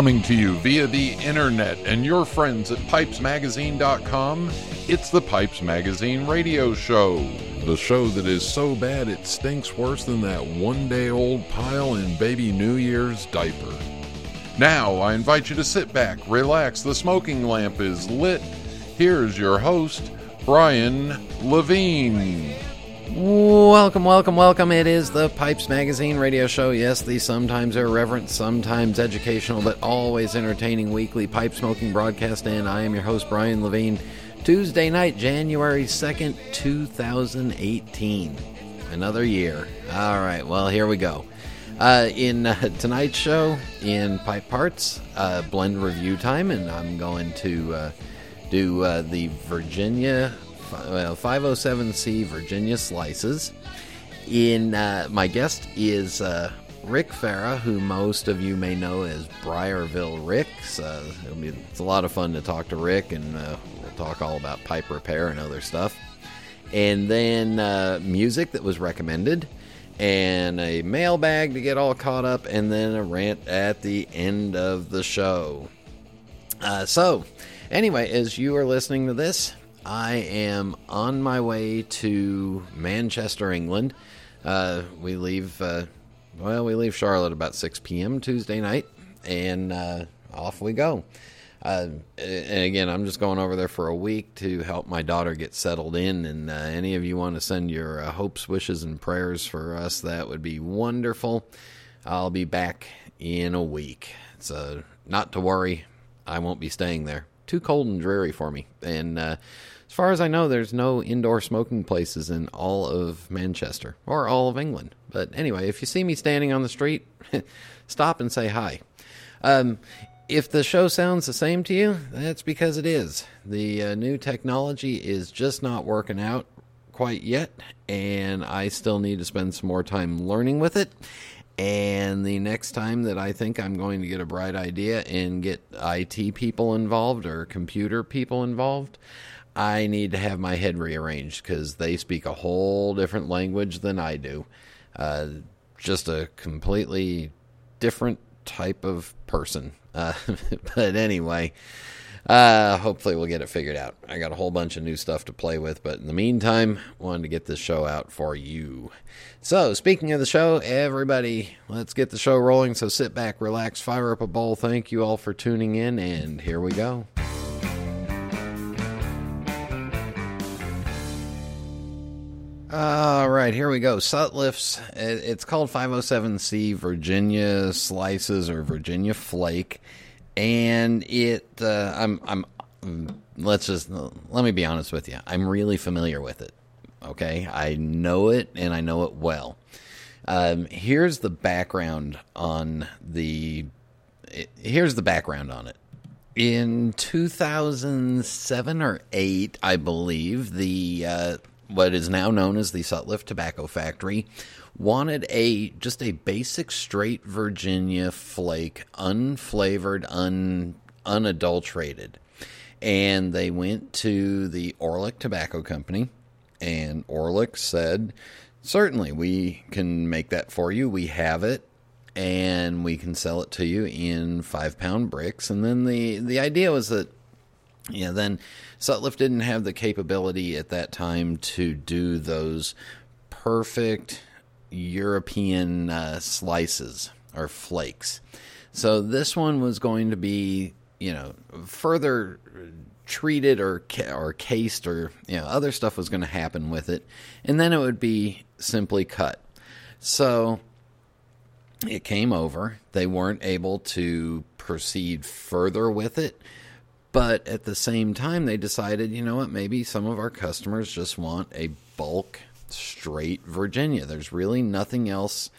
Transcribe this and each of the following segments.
Coming to you via the internet and your friends at pipesmagazine.com, it's the Pipes Magazine radio show. The show that is so bad it stinks worse than that one day old pile in baby New Year's diaper. Now, I invite you to sit back, relax, the smoking lamp is lit. Here's your host, Brian Levine. Welcome, welcome, welcome. It is the Pipes Magazine radio show. Yes, the sometimes irreverent, sometimes educational, but always entertaining weekly pipe smoking broadcast. And I am your host, Brian Levine. Tuesday night, January 2nd, 2018. Another year. All right, well, here we go. Uh, in uh, tonight's show, in Pipe Parts, uh, blend review time, and I'm going to uh, do uh, the Virginia well, 507C Virginia Slices. In uh, my guest is uh, Ric Farrah, who most of you may know as Briarville Ricks. Uh, it's a lot of fun to talk to Rick, and uh, we'll talk all about pipe repair and other stuff. And then uh, music that was recommended, and a mailbag to get all caught up, and then a rant at the end of the show. Uh, so, anyway, as you are listening to this, I am on my way to Manchester, England. Uh, we leave, uh, well, we leave Charlotte about 6 p.m. Tuesday night, and uh, off we go. Uh, and again, I'm just going over there for a week to help my daughter get settled in. And uh, any of you want to send your uh, hopes, wishes, and prayers for us, that would be wonderful. I'll be back in a week. So, not to worry, I won't be staying there. Too cold and dreary for me. And as far as I know, there's no indoor smoking places in all of Manchester or all of England. But anyway, if you see me standing on the street, stop and say hi. Um, if the show sounds the same to you, that's because it is. The uh, new technology is just not working out quite yet, and I still need to spend some more time learning with it. And the next time that I think I'm going to get a bright idea and get IT people involved or computer people involved, I need to have my head rearranged because they speak a whole different language than I do. Uh, just a completely different type of person. Uh, but anyway, uh, hopefully we'll get it figured out. I got a whole bunch of new stuff to play with, but in the meantime, wanted to get this show out for you. So, speaking of the show, everybody, let's get the show rolling. So sit back, relax, fire up a bowl. Thank you all for tuning in, and here we go. All right, here we go. Sutliff's. It's called 507C Virginia Slices or Virginia Flake, and it. Uh, I'm. I'm. Let's just let me be honest with you. I'm really familiar with it. Okay, I know it and I know it well. Um, here's the background on the. Here's the background on it. In 2007 or 8, I believe, the uh, what is now known as the Sutliff Tobacco Factory, wanted a just a basic straight Virginia flake, unflavored, un, unadulterated. And they went to the Orlik Tobacco Company, and Orlik said, Certainly, we can make that for you. We have it, and we can sell it to you in five pound bricks. And then the, the idea was that yeah, then Sutliff didn't have the capability at that time to do those perfect European uh, slices or flakes. So this one was going to be, you know, further treated or or cased or you know other stuff was going to happen with it, and then it would be simply cut. So it came over. They weren't able to proceed further with it but at the same time, they decided, you know what, maybe some of our customers just want a bulk straight Virginia. There's really nothing else,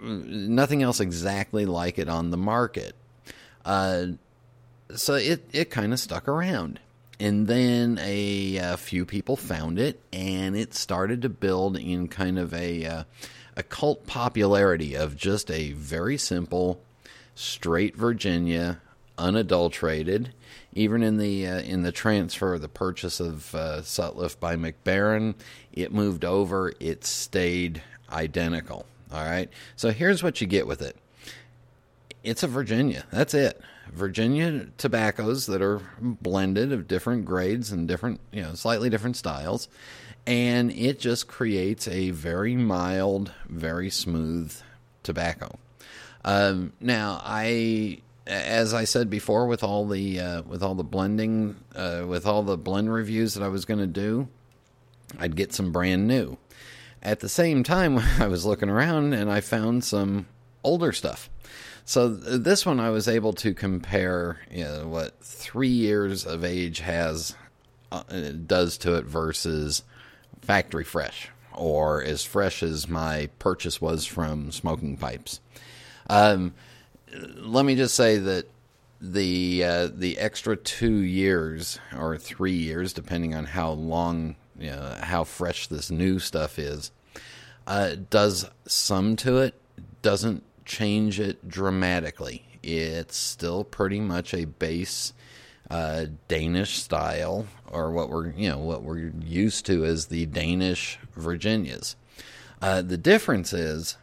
nothing else exactly like it on the market. Uh, so it, it kind of stuck around. And then a, a, few people found it, and it started to build in kind of a, uh, a cult popularity of just a very simple, straight Virginia, unadulterated even in the uh, in the transfer, the purchase of uh, Sutliff by Mac Baren, it moved over. It stayed identical. All right. So here's what you get with it. it's a Virginia. That's it. Virginia tobaccos that are blended of different grades and different, you know, slightly different styles. And it just creates a very mild, very smooth tobacco. Um, now, I, as I said before, with all the uh, with all the blending, uh, with all the blend reviews that I was going to do, I'd get some brand new. At the same time, I was looking around and I found some older stuff. So this one I was able to compare, you know, what three years of age has uh, does to it versus factory fresh or as fresh as my purchase was from smoking pipes. Um, let me just say that the uh, the extra two years or three years, depending on how long, you know, how fresh this new stuff is, uh, does some to it. Doesn't change it dramatically. It's still pretty much a base uh, Danish style, or what we're you know what we're used to as the Danish Virginias. Uh, the difference is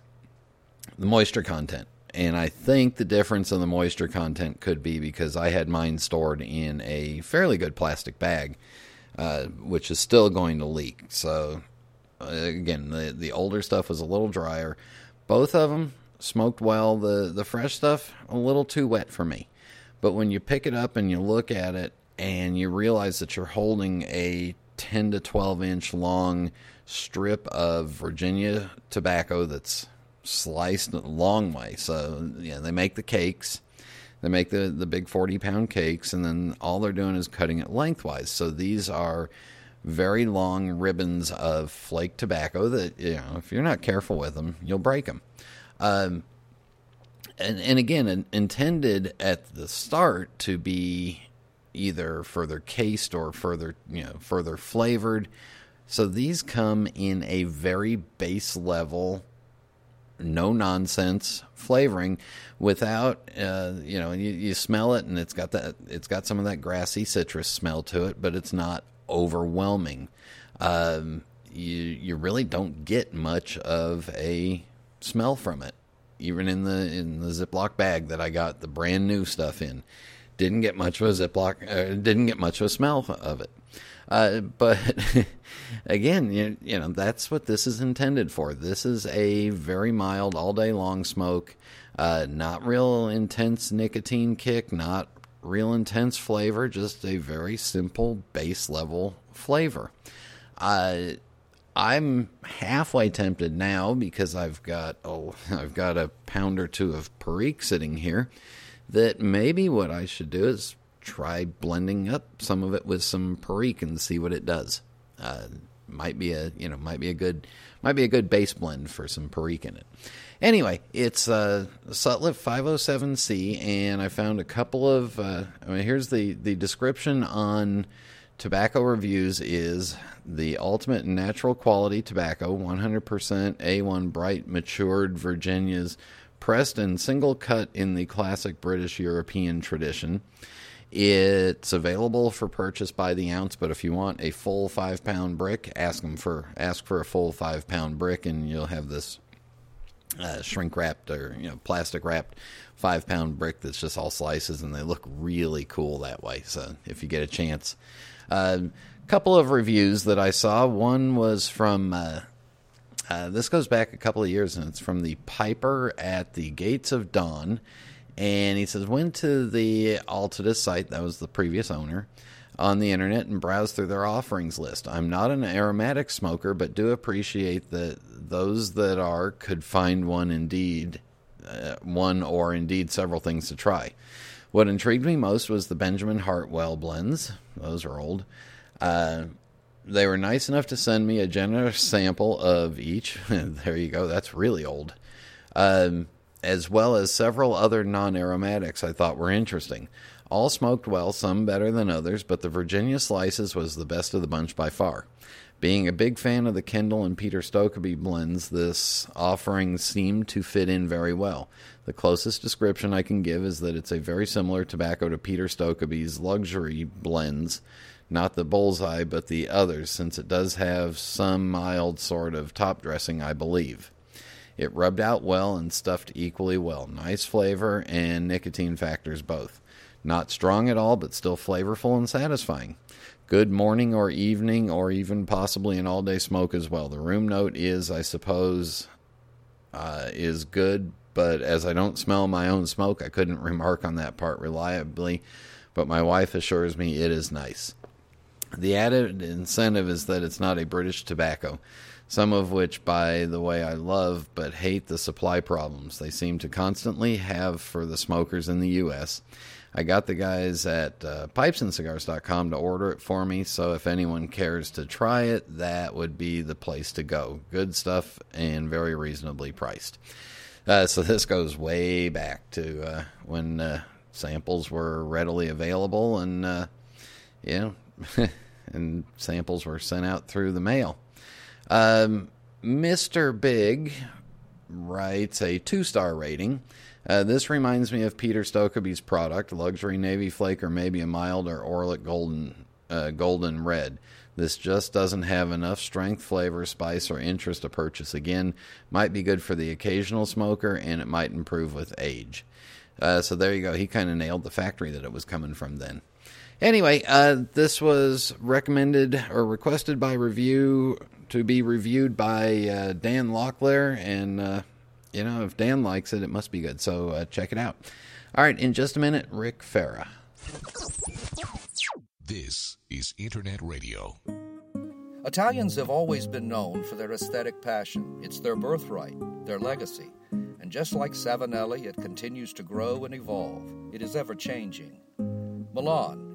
the moisture content, and I think the difference in the moisture content could be because I had mine stored in a fairly good plastic bag, uh, which is still going to leak. So uh, again, the the older stuff was a little drier. Both of them smoked well. The the fresh stuff a little too wet for me. But when you pick it up and you look at it and you realize that you're holding a 10 to 12 inch long strip of Virginia tobacco that's sliced long way. So yeah, they make the cakes. They make the, the big 40 pound cakes, and then all they're doing is cutting it lengthwise. So these are very long ribbons of flake tobacco that, you know, if you're not careful with them, you'll break them. Um, and, and again, intended at the start to be either further cased or further, you know, further flavored. So these come in a very base level, no nonsense flavoring, without, uh, you know, you, you smell it and it's got that, it's got some of that grassy citrus smell to it, but it's not overwhelming. Um, you you really don't get much of a smell from it. Even in the in the Ziploc bag that I got the brand new stuff in, didn't get much of a Ziploc. Uh, didn't get much of a smell of it. Uh, but again, you, you know that's what this is intended for. This is a very mild, all day long smoke. Uh, not real intense nicotine kick. Not real intense flavor. Just a very simple base level flavor. Uh, I'm halfway tempted now because I've got oh I've got a pound or two of Perique sitting here. That maybe what I should do is try blending up some of it with some Perique and see what it does. Uh, might be a you know might be a good might be a good base blend for some Perique in it. Anyway, it's uh, Sutliff 507C, and I found a couple of. Uh, I mean, here's the the description on Tobacco Reviews is the ultimate natural quality tobacco, 100% A1 bright matured Virginias, pressed and single cut in the classic British European tradition. It's available for purchase by the ounce, but if you want a full five pound brick, ask them for ask for a full five pound brick, and you'll have this uh, shrink wrapped or you know plastic wrapped five pound brick that's just all slices, and they look really cool that way. So if you get a chance, a uh, couple of reviews that I saw. One was from. Uh, uh, this goes back a couple of years, and it's from the Piper at the Gates of Dawn. And he says, went to the Altadis site, that was the previous owner, on the internet and browsed through their offerings list. I'm not an aromatic smoker, but do appreciate that those that are could find one indeed, uh, one or indeed several things to try. What intrigued me most was the Benjamin Hartwell blends. Those are old. Uh, they were nice enough to send me a generous sample of each. there you go. That's really old. Um, as well as several other non aromatics I thought were interesting. All smoked well, some better than others, but the Virginia Slices was the best of the bunch by far. Being a big fan of the Kendall and Peter Stokkebye blends, this offering seemed to fit in very well. The closest description I can give is that it's a very similar tobacco to Peter Stokkebye's luxury blends, not the bullseye, but the others, since it does have some mild sort of top dressing, I believe. It rubbed out well and stuffed equally well. Nice flavor and nicotine factors both. Not strong at all, but still flavorful and satisfying. Good morning or evening, or even possibly an all day smoke as well. The room note is, I suppose, uh, is good, but as I don't smell my own smoke, I couldn't remark on that part reliably. But my wife assures me it is nice. The added incentive is that it's not a British tobacco, some of which, by the way, I love but hate the supply problems they seem to constantly have for the smokers in the U.S. I got the guys at uh, pipesandcigars.com to order it for me, so if anyone cares to try it, that would be the place to go. Good stuff and very reasonably priced. Uh, so this goes way back to uh, when uh, samples were readily available, and uh, you and samples were sent out through the mail. Um, Mr. Big writes a two star rating. Uh, this reminds me of Peter Stokkebye's product, luxury navy flake, or maybe a mild or Orlik golden uh, golden red. This just doesn't have enough strength, flavor, spice, or interest to purchase again. Might be good for the occasional smoker, and it might improve with age. Uh, so there you go. He kind of nailed the factory that it was coming from then. Anyway, uh, this was recommended or requested by review to be reviewed by uh, Dan Locklear, and uh, you know if Dan likes it, it must be good. So uh, check it out. All right, in just a minute, Ric Farrah. This is Internet Radio. Italians have always been known for their aesthetic passion. It's their birthright, their legacy. And just like Savinelli, it continues to grow and evolve. It is ever changing. Milan,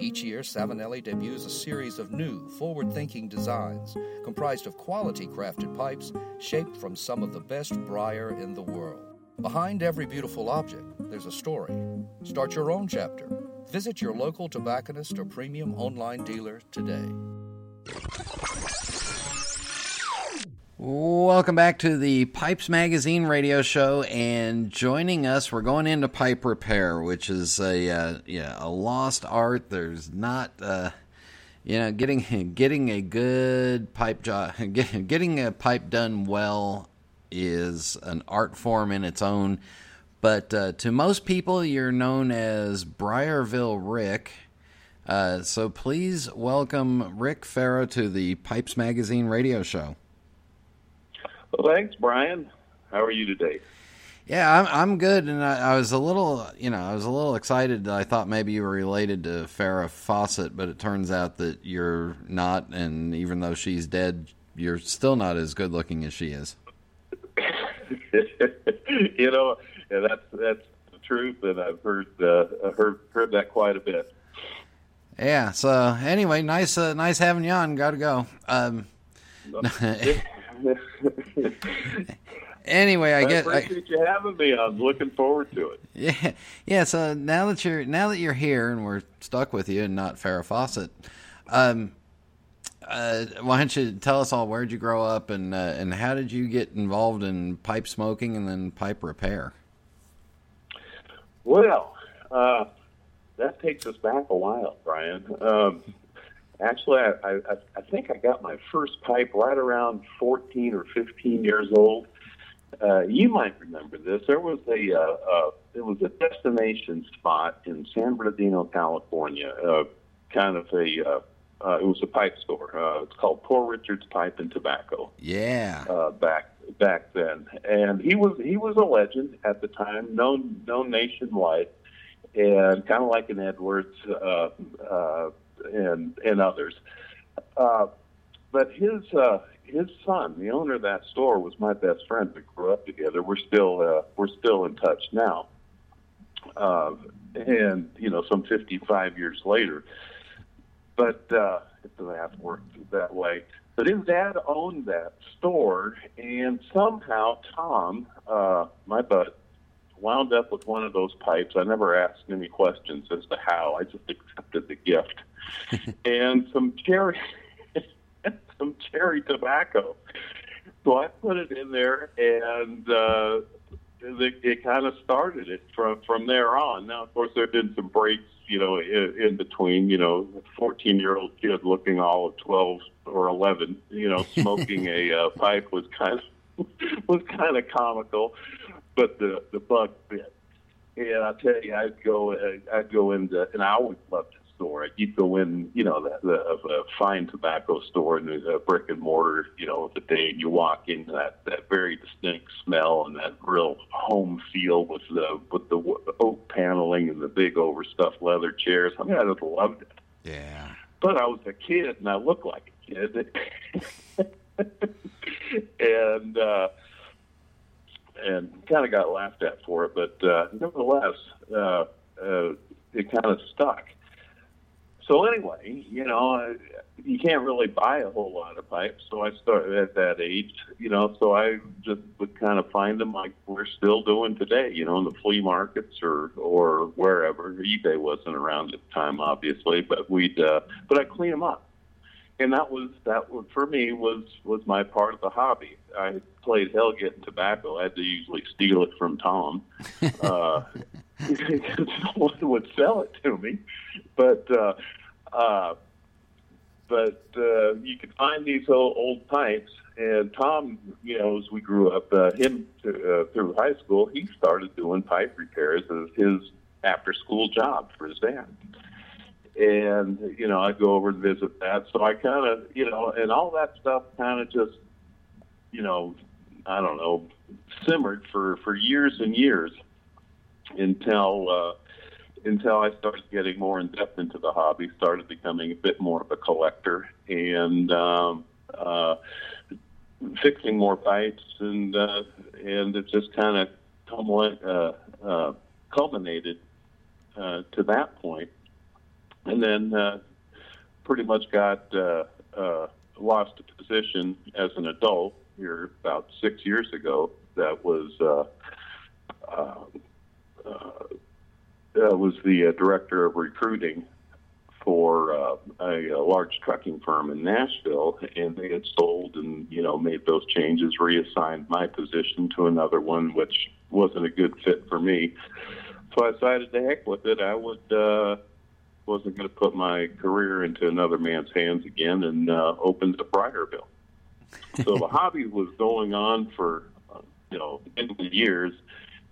Each year, Savinelli debuts a series of new, forward thinking designs comprised of quality crafted pipes shaped from some of the best briar in the world. Behind every beautiful object, there's a story. Start your own chapter. Visit your local tobacconist or premium online dealer today. Welcome back to the Pipes Magazine radio show, and joining us, we're going into pipe repair, which is a uh, yeah a lost art. There's not uh, you know getting getting a good pipe job, getting a pipe done well is an art form in its own. But uh, to most people, you're known as Briarville Rick. Uh, so please welcome Ric Farrah to the Pipes Magazine radio show. Well, thanks, Brian. How are you today? Yeah, I'm I'm good, and I, I, was a little, you know, I was a little excited. I thought maybe you were related to Farrah Fawcett, but it turns out that you're not. And even though she's dead, you're still not as good looking as she is. you know, yeah, that's that's the truth, and I've heard uh, heard heard that quite a bit. Yeah. So anyway, nice uh, nice having you on. Got to go. Um, anyway, I, I get. appreciate I, you having me. I'm looking forward to it. Yeah, yeah. So now that you're now that you're here and we're stuck with you and not Farrah Fawcett, um, uh, why don't you tell us all where'd you grow up and uh, and how did you get involved in pipe smoking and then pipe repair? Well, uh, that takes us back a while, Brian. Um, Actually, I, I, I think I got my first pipe right around 14 or 15 years old. Uh, you might remember this. There was a uh, uh, it was a destination spot in San Bernardino, California. Uh, kind of a uh, uh, it was a pipe store. Uh, it's called Poor Richard's Pipe and Tobacco. Yeah. Uh, back back then, and he was he was a legend at the time, known known nationwide, and kind of like an Edwards. Uh, uh, and and others. Uh, but his uh, his son, the owner of that store, was my best friend. We grew up together. We're still uh, we're still in touch now. Uh, and you know, some 55 years later. But uh, if the math worked that way. But his dad owned that store, and somehow Tom, uh, my bud, wound up with one of those pipes. I never asked any questions as to how. I just accepted the gift and some cherry, some cherry tobacco. So I put it in there, and uh, it, it kind of started it from from there on. Now, of course, there have been some breaks, you know, in, in between. You know, fourteen year old kid looking all of twelve or eleven, you know, smoking a uh, pipe was kind of was kind of comical, but the the bug bit. And I tell you, I'd go, uh, I'd go into, and I always loved the store. You'd go in, you know, the, the, of a fine tobacco store and there's a brick and mortar, you know, the day and you walk into that that very distinct smell and that real home feel with the with the oak paneling and the big overstuffed leather chairs. I mean, I just loved it. Yeah. But I was a kid and I looked like a kid, and uh, and kind of got laughed at for it. But uh, nevertheless, uh, uh, it kind of stuck so anyway, you know, you can't really buy a whole lot of pipes. So I started at that age, you know, so I just would kind of find them like we're still doing today, you know, in the flea markets or or wherever. eBay wasn't around at the time, obviously, but we'd uh, but I clean them up, and that was that was, for me was was my part of the hobby. I played hell getting tobacco. I had to usually steal it from Tom. Uh, because no one would sell it to me, but uh, uh, but uh, you could find these old, old pipes. And Tom, you know, as we grew up, uh, him to, uh, through high school, he started doing pipe repairs as his after-school job for his dad. And you know, I'd go over and visit that. So I kind of, you know, and all that stuff kind of just, you know, I don't know, simmered for for years and years until uh, until I started getting more in depth into the hobby, started becoming a bit more of a collector and um, uh, fixing more pipes, and uh, and it just kind of uh, uh, culminated uh, to that point, and then uh, pretty much got uh, uh, lost a position as an adult here about six years ago. That was. Uh, uh, uh, was the uh, director of recruiting for uh, a, a large trucking firm in Nashville, and they had sold and you know made those changes, reassigned my position to another one, which wasn't a good fit for me. So I decided to heck with it. I would wasn't going to put my career into another man's hands again, and uh, opened a Briarville. so the hobby was going on for uh, you know many years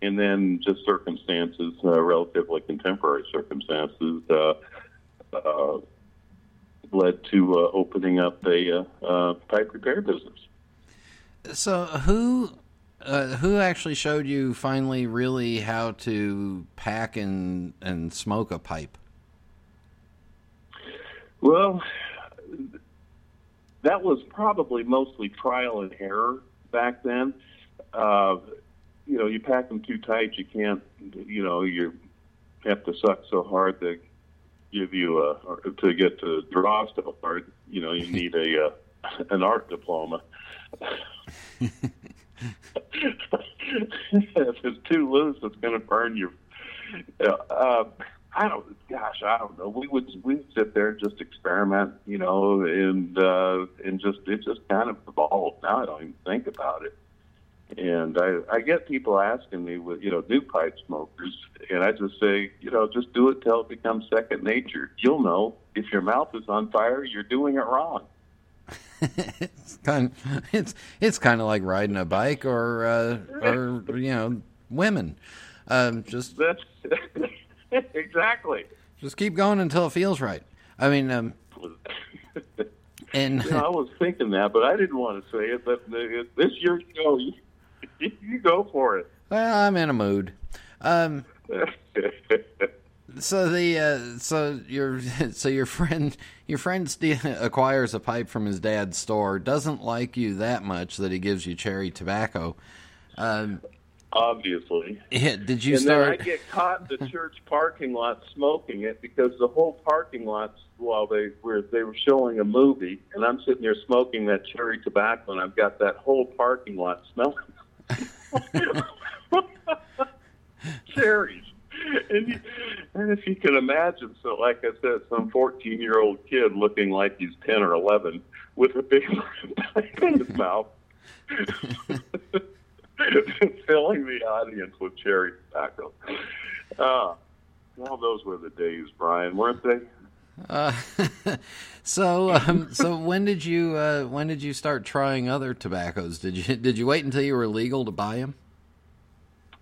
and then just circumstances, uh, relatively contemporary circumstances, uh, uh, led to uh, opening up a uh, uh, pipe repair business. So who who actually showed you finally really how to pack and and smoke a pipe? Well, that was probably mostly trial and error back then. Uh, you know, you pack them too tight, you can't, you know, you have to suck so hard to give you a, or to get to draw so hard, you know, you need a, uh, an art diploma. if it's too loose, it's going to burn your. Uh, I don't. Gosh, I don't know. We would we sit there and just experiment, you know, and uh, and just it just kind of evolved. Now I don't even think about it. And I, I get people asking me, with you know, new pipe smokers, and I just say, you know, just do it till it becomes second nature. You'll know if your mouth is on fire, you're doing it wrong. it's kind, of, it's it's kind of like riding a bike or uh, or you know, women. Um, just that's exactly. Just keep going until it feels right. I mean, um, and you know, I was thinking that, but I didn't want to say it. But this year, you know, you go for it. Well, I'm in a mood. Um, so the uh, so your so your friend your friend acquires a pipe from his dad's store. Doesn't like you that much that he gives you cherry tobacco. Um, Obviously. Yeah, did you and start? then I get caught in the church parking lot smoking it because the whole parking lot, while they were they were showing a movie, and I'm sitting there smoking that cherry tobacco, and I've got that whole parking lot smelling cherries. And, you, and if you can imagine, so like I said, some 14 year old kid looking like he's 10 or 11 with a big pipe in his mouth, filling the audience with cherry tobacco. Uh, well, those were the days, Brian, weren't they? Uh, so, um, so when did you uh, when did you start trying other tobaccos? Did you did you wait until you were legal to buy them?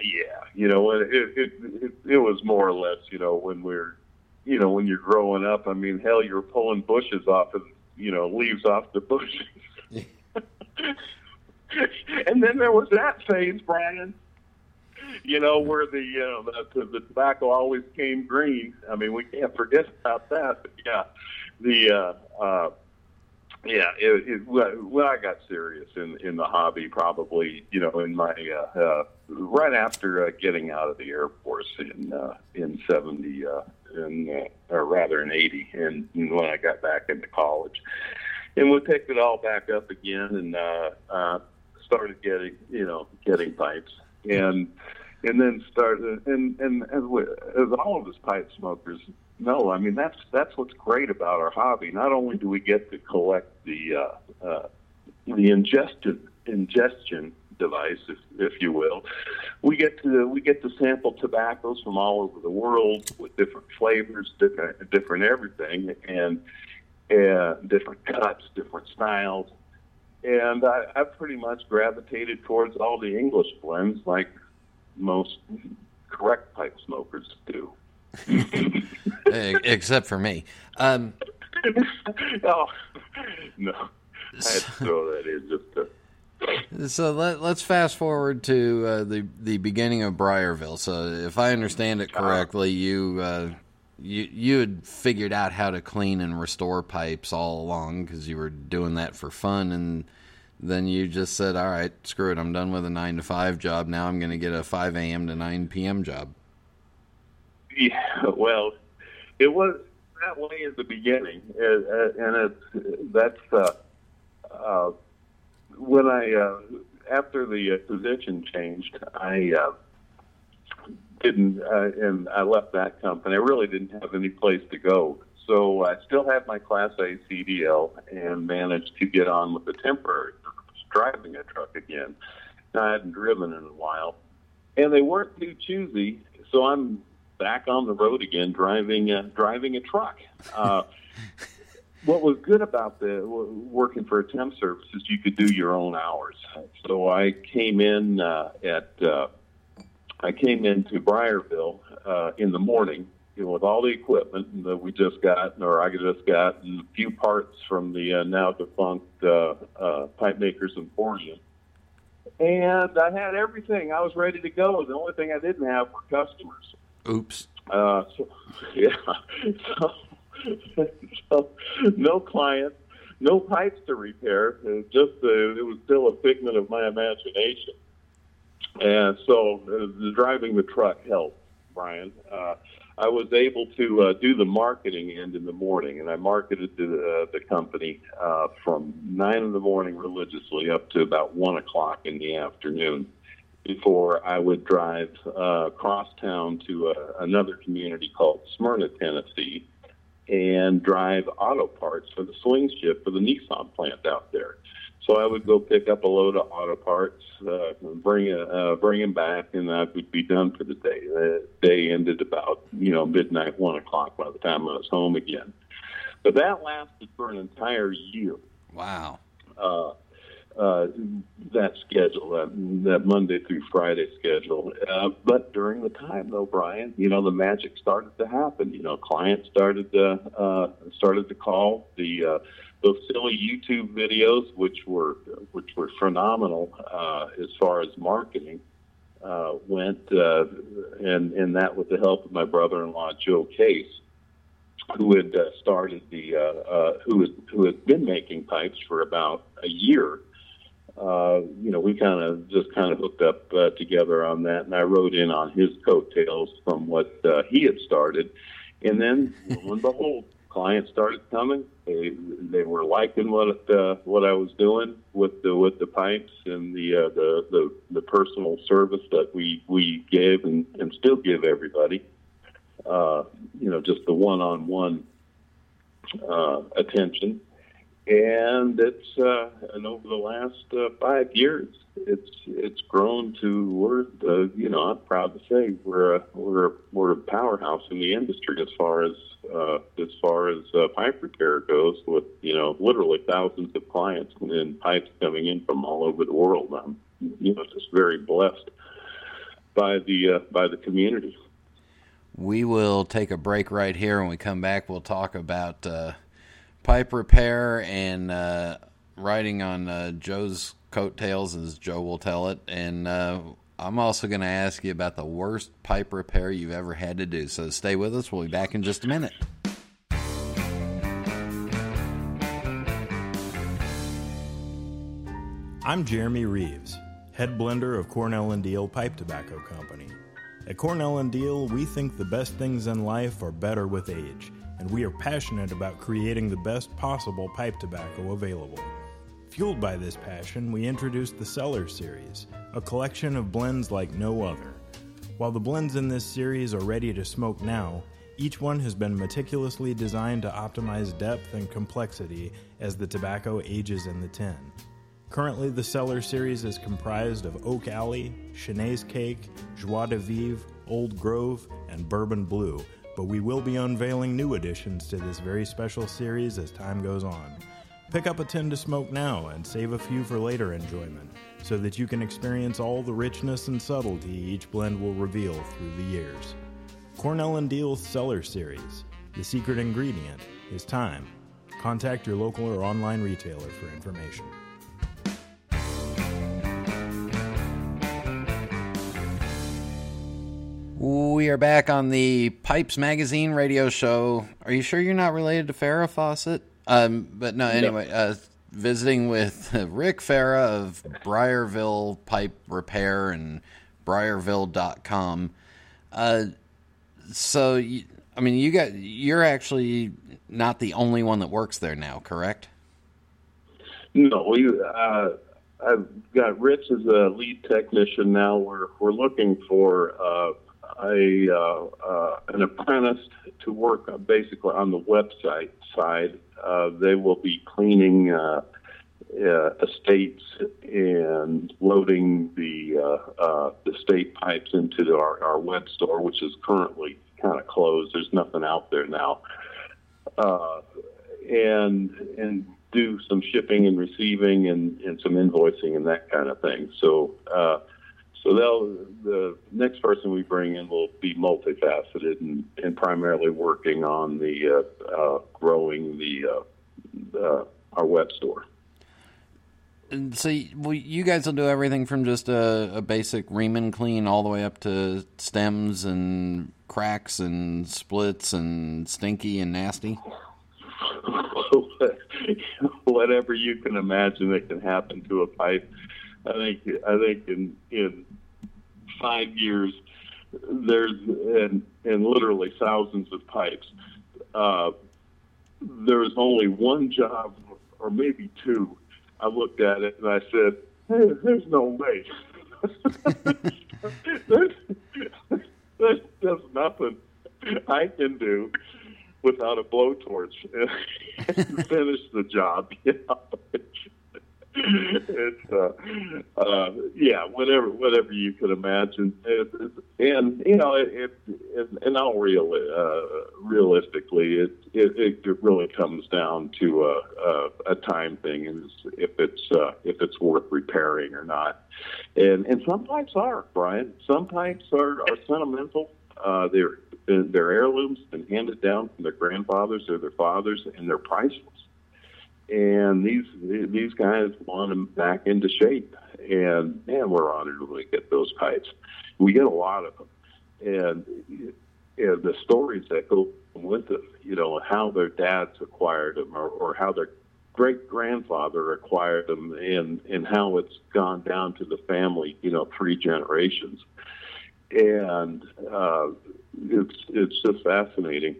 Yeah, you know, it it it, it was more or less, you know, when we're, you know, when you're growing up. I mean, hell, you're pulling bushes off of, you know, leaves off the bushes. and then there was that phase, Brian. You know, where the know the, the tobacco always came green. I mean, we can't forget about that. But yeah, the uh, uh, yeah, it, it, when I got serious in in the hobby, probably you know in my uh, uh, right after uh, getting out of the Air Force in uh, in seventy, uh, in uh, or rather in eighty, and when I got back into college, and we picked it all back up again, and uh, uh, started getting you know getting pipes, and and then started and and as, as all of us pipe smokers know, I mean that's that's what's great about our hobby. Not only do we get to collect the uh, uh, the ingestion ingestion device, if, if you will, we get to we get to sample tobaccos from all over the world with different flavors, different different everything, and uh, different cuts, different styles. And I, I pretty much gravitated towards all the English blends, like most correct pipe smokers do. Except for me. Um, oh, no. I had to throw that in just to. So let, us fast forward to uh, the the beginning of Briarville. So if I understand it correctly, you uh, you you had figured out how to clean and restore pipes all along because you were doing that for fun, and then you just said, "All right, screw it, I'm done with a nine to five job. Now I'm going to get a five a.m. to nine p.m. job." Yeah, well, it was that way at the beginning, and it's that's uh, uh, when I uh, after the uh, position changed, I uh, didn't, uh, and I left that company. I really didn't have any place to go, so I still had my Class A CDL and managed to get on with the temporary driving a truck again. I hadn't driven in a while, and they weren't too choosy, so I'm back on the road again, driving uh, driving a truck. Uh, what was good about the working for a temp service is you could do your own hours. So I came in uh, at uh, I came into Briarville uh, in the morning you know, with all the equipment that we just got, or I just got, and a few parts from the uh, now defunct uh, uh, Pipe Makers Emporium. And I had everything. I was ready to go. The only thing I didn't have were customers. Oops. Uh, so, yeah. So, so, no clients, no pipes to repair. It was just uh, it was still a figment of my imagination. And so, uh, driving the truck helped, Brian. Uh, I was able to uh, do the marketing end in the morning, and I marketed the, uh, the company uh, from nine in the morning religiously up to about one o'clock in the afternoon before I would drive across town to another community called Smyrna, Tennessee, and drive auto parts for the swing shift for the Nissan plant out there. So I would go pick up a load of auto parts, uh, bring a, uh, bring them back, and I would be done for the day. The day ended about you know midnight, one o'clock by the time I was home again. But that lasted for an entire year. Wow. Uh, uh, that schedule, that, that Monday through Friday schedule. Uh, but during the time, though, Brian, you know, the magic started to happen. You know, clients started to uh, started to call the uh, those silly YouTube videos, which were which were phenomenal uh, as far as marketing. Uh, went uh, and and that with the help of my brother-in-law Joe Case, who had uh, started the uh, uh, who had who had been making pipes for about a year you know, we kind of just kind of hooked up together on that, and I rode in on his coattails from what he had started, and then lo and behold, clients started coming. They they were liking what uh, what I was doing with the with the pipes and the uh, the, the the personal service that we we gave and, and still give everybody. Uh, you know, just the one on one attention. And it's uh, and over the last uh, five years, it's it's grown to we're uh, you know I'm proud to say we're a, we're a, we're a powerhouse in the industry as far as uh, as far as uh, pipe repair goes, with you know literally thousands of clients and pipes coming in from all over the world. I'm you know just very blessed by the uh, by the community. We will take a break right here. When we come back, we'll talk about uh, pipe repair and uh, riding on uh, Joe's coattails, as Joe will tell it. And I'm also going to ask you about the worst pipe repair you've ever had to do. So stay with us. We'll be back in just a minute. I'm Jeremy Reeves, head blender of Cornell and Diehl Pipe Tobacco Company. At Cornell and Diehl, we think the best things in life are better with age, and we are passionate about creating the best possible pipe tobacco available. Fueled by this passion, we introduced the Cellar Series, a collection of blends like no other. While the blends in this series are ready to smoke now, each one has been meticulously designed to optimize depth and complexity as the tobacco ages in the tin. Currently, the Cellar series is comprised of Oak Alley, Chenaise Cake, Joie de Vivre, Old Grove, and Bourbon Blue, but we will be unveiling new additions to this very special series as time goes on. Pick up a tin to smoke now and save a few for later enjoyment so that you can experience all the richness and subtlety each blend will reveal through the years. Cornell and Diehl's Cellar Series. The secret ingredient is time. Contact your local or online retailer for information. We are back on the Pipes Magazine radio show. Are you sure you're not related to Farrah Fawcett? Um, but no, anyway, uh, visiting with Ric Farrah of Briarville Pipe Repair and Briarville.com. Uh, so, you, I mean, you got you're actually not the only one that works there now, correct? No, we. Uh, I've got Rich as a lead technician now. We're we're looking for uh, a uh, uh, an apprentice to work basically on the website side uh, they will be cleaning uh, uh, estates and loading the uh, uh, the state pipes into our, our web store, which is currently kind of closed. There's nothing out there now, uh, and and do some shipping and receiving and, and some invoicing and that kind of thing. So. Uh, so they'll, the next person we bring in will be multifaceted and, and primarily working on the uh, uh, growing the uh, uh our web store. And so well, you guys will do everything from just a, a basic ream clean all the way up to stems and cracks and splits and stinky and nasty. Whatever you can imagine that can happen to a pipe. I think I think in in five years there's and and literally thousands of pipes. Uh, there's only one job or maybe two. I looked at it and I said, hey, "There's no way. there's, there's, nothing I can do." without a blowtorch and finish the job. You know? it's uh, uh, yeah, whatever whatever you can imagine, it, and you know, it, it, it and all real uh, realistically, it, it it really comes down to a, a, a time thing, and if it's uh, if it's worth repairing or not. And and some pipes are Brian. Some pipes are are sentimental. Uh, they're they're heirlooms and handed down from their grandfathers or their fathers, and they're priceless and these these guys want them back into shape. And man, we're honored when we get those pipes. We get a lot of them, and, and the stories that go with them, you know, how their dads acquired them, or, or how their great grandfather acquired them, and and how it's gone down to the family, you know, three generations, and uh, it's it's just fascinating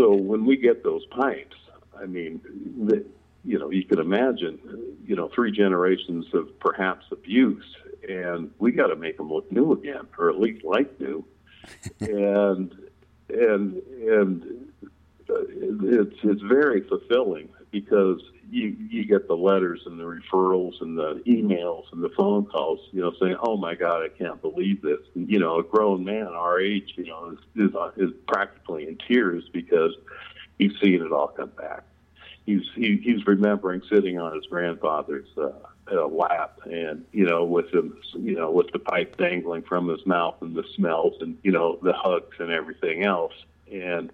so when we get those pipes, I mean, the, you know, you can imagine, you know, three generations of perhaps abuse, and we got to make them look new again, or at least like new. and and and uh, it's it's very fulfilling because you you get the letters and the referrals and the emails and the phone calls, you know, saying, "Oh my God, I can't believe this." And, you know, a grown man our age, you know, is is, is practically in tears because he's seeing it all come back. He's he, he's remembering sitting on his grandfather's uh, lap, and you know, with him, you know, with the pipe dangling from his mouth and the smells, and you know, the hugs and everything else, and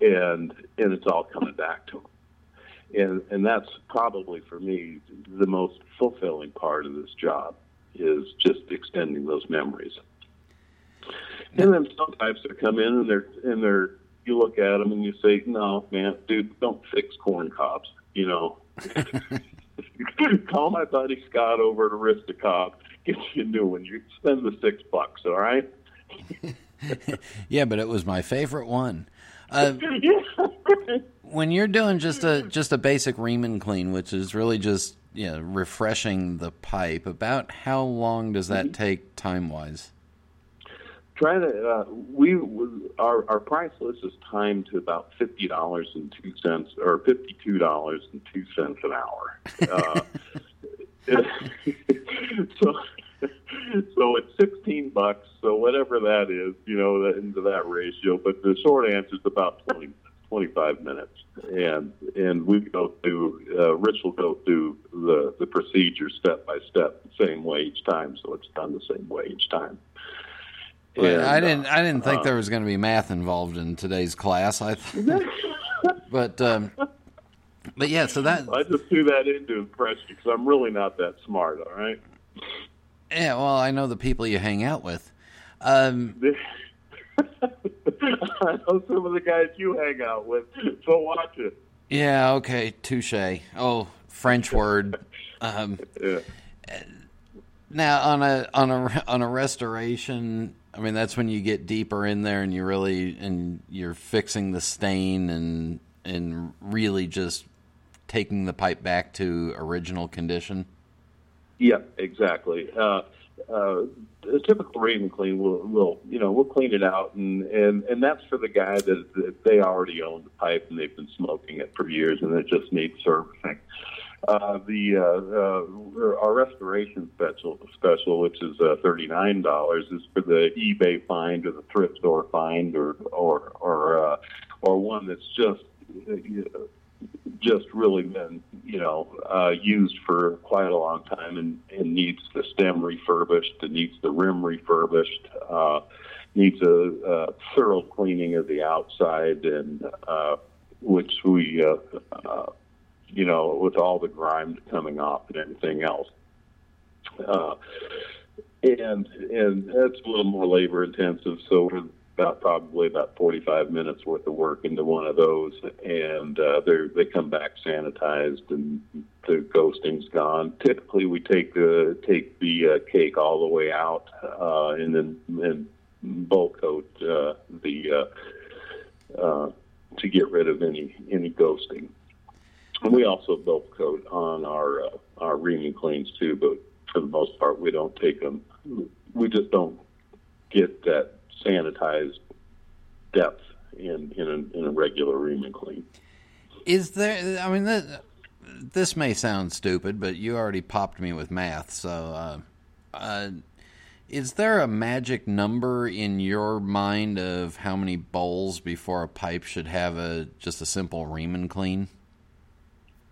and and it's all coming back to him and and that's probably for me the most fulfilling part of this job is just extending those memories. And then sometimes they come in and they're and they're you look at them and you say, "No, man, dude, don't fix corn cobs." You know, call my buddy Scott over at Arista Cob, get you a new one. You spend the six bucks, all right? yeah, but it was my favorite one. Uh, when you're doing just a just a basic Riemann clean, which is really just you know, refreshing the pipe, about how long does that mm-hmm. take time wise? Try to uh, we our our price list is timed to about fifty dollars and two cents or fifty two dollars and two cents an hour. Uh, so so it's sixteen bucks. So whatever that is, you know, into that ratio. But the short answer is about twenty 25 minutes, and and we go through. Uh, Rich will go through the the procedure step by step, the same way each time, so it's done the same way each time. And, I didn't. I didn't think uh, there was going to be math involved in today's class. I, th- but um, but yeah. So that I just threw that in to impress you because I'm really not that smart. All right. Yeah. Well, I know the people you hang out with. Um, I know some of the guys you hang out with, so watch it. Yeah, okay, touche. Oh, French word. Um, yeah. Now on a on a on a restoration, I mean that's when you get deeper in there and you really and you're fixing the stain and and really just taking the pipe back to original condition. Yeah, exactly. Uh, uh, a typical Riemann clean will will you know we'll clean it out and and and that's for the guy that, that they already own the pipe and they've been smoking it for years and it just needs servicing. Uh, the uh, uh, our restoration special special, which is uh, thirty nine dollars, is for the eBay find or the thrift store find or or or uh, or one that's just just really been, you know, uh, used for quite a long time and, and needs the stem refurbished, it needs the rim refurbished, uh, needs a, thorough cleaning of the outside, and uh, which we, you know, with all the grime coming off and everything else. Uh, and and it's a little more labor intensive, so we're about probably about 45 minutes worth of work into one of those, and uh, they they come back sanitized and the ghosting's gone. Typically, we take the take the uh, cake all the way out, uh, and then and bowl coat uh, the uh, uh, to get rid of any any ghosting. We also bowl coat on our uh, our Riemann cleans too, but for the most part, we don't take them. We just don't get that sanitized depth in in a, in a regular Riemann clean. Is there? I mean, this, this may sound stupid, but you already popped me with math. So, uh, uh, is there a magic number in your mind of how many bowls before a pipe should have a just a simple Riemann clean?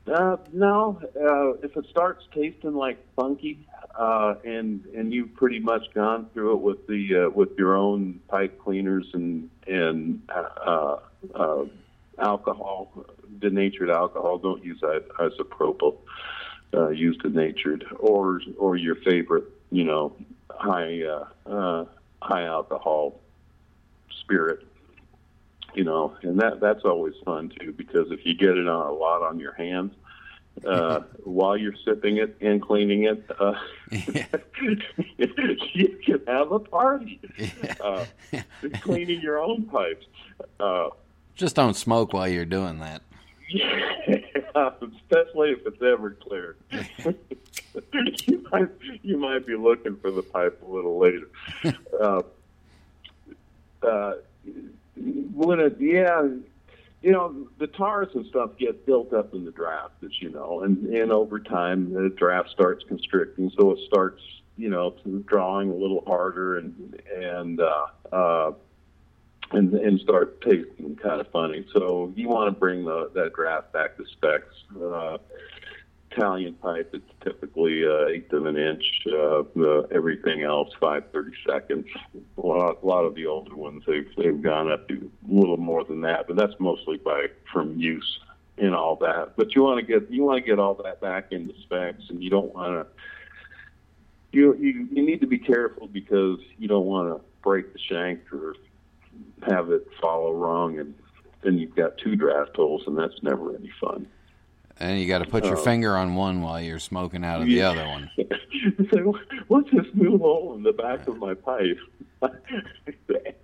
Uh, no. Uh, if it starts tasting like funky, uh, and and you've pretty much gone through it with the uh, with your own pipe cleaners and and uh, uh, alcohol, denatured alcohol. Don't use isopropyl. Uh, use denatured or or your favorite, you know, high uh, uh, high alcohol spirit. You know, and that that's always fun too because if you get it on a lot on your hands, uh, while you're sipping it and cleaning it, uh, you can have a party. Uh, cleaning your own pipes. Uh, Just don't smoke while you're doing that. Yeah, especially if it's Everclear. you might you might be looking for the pipe a little later. Uh, uh, when it, yeah, you know, the tars and stuff get built up in the draft, as you know, and and over time the draft starts constricting, so it starts, you know, drawing a little harder and and uh, uh, and and start tasting kind of funny. So you want to bring the that draft back to specs. Uh, Italian pipe, it's typically uh, eighth of an inch. Uh, the, everything else, five thirty seconds. A lot, a lot of the older ones, they've they've gone up to a little more than that, but that's mostly by from use and all that. But you want to get you want to get all that back into specs, and you don't want to. You, you you need to be careful because you don't want to break the shank or have it follow wrong, and then you've got two draft holes, and that's never any fun. And you got to put your Oh. finger on one while you're smoking out of the other one. so what's this new hole in the back of my pipe?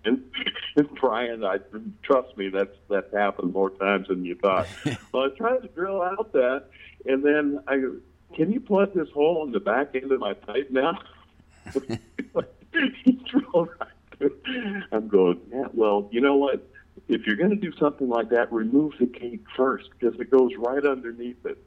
and, and Brian, I trust me, that's that's happened more times than you thought. well, I tried to drill out that, and then I can you plug this hole in the back end of my pipe now? he drilled right through. I'm going, yeah. Well, you know what? If you're going to do something like that, remove the cake first because it goes right underneath it.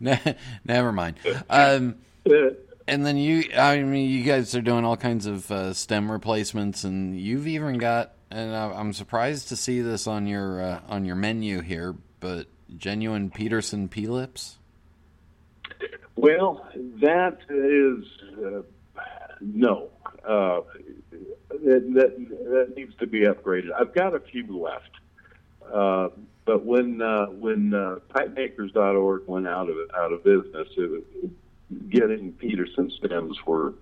Never mind. Um, Uh, and then you, I mean, you guys are doing all kinds of uh, stem replacements, and you've even got, and I'm surprised to see this on your uh, on your menu here, but genuine Peterson P lips. Well, that is uh, no. That, that needs to be upgraded. I've got a few left, uh, but when uh, when uh, pipemakers.org went out of out of business, it, getting Peterson stems were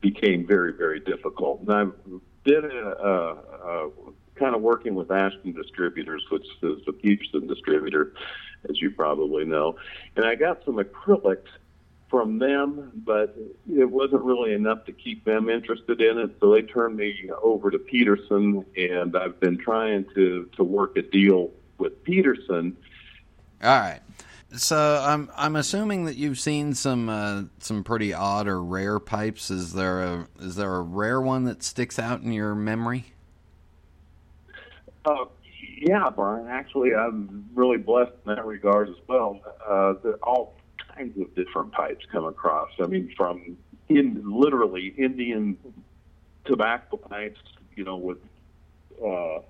became very very difficult. And I've been a, a, a kind of working with Ashton Distributors, which is the Peterson distributor, as you probably know, and I got some acrylics from them, but it wasn't really enough to keep them interested in it. So they turned me over to Peterson, and I've been trying to to work a deal with Peterson. All right. So I'm I'm assuming that you've seen some uh, some pretty odd or rare pipes. Is there a is there a rare one that sticks out in your memory? Uh, yeah, Brian. Actually, I'm really blessed in that regard as well. Uh, all kinds of different pipes come across. I mean, from in literally Indian tobacco pipes, you know, with uh,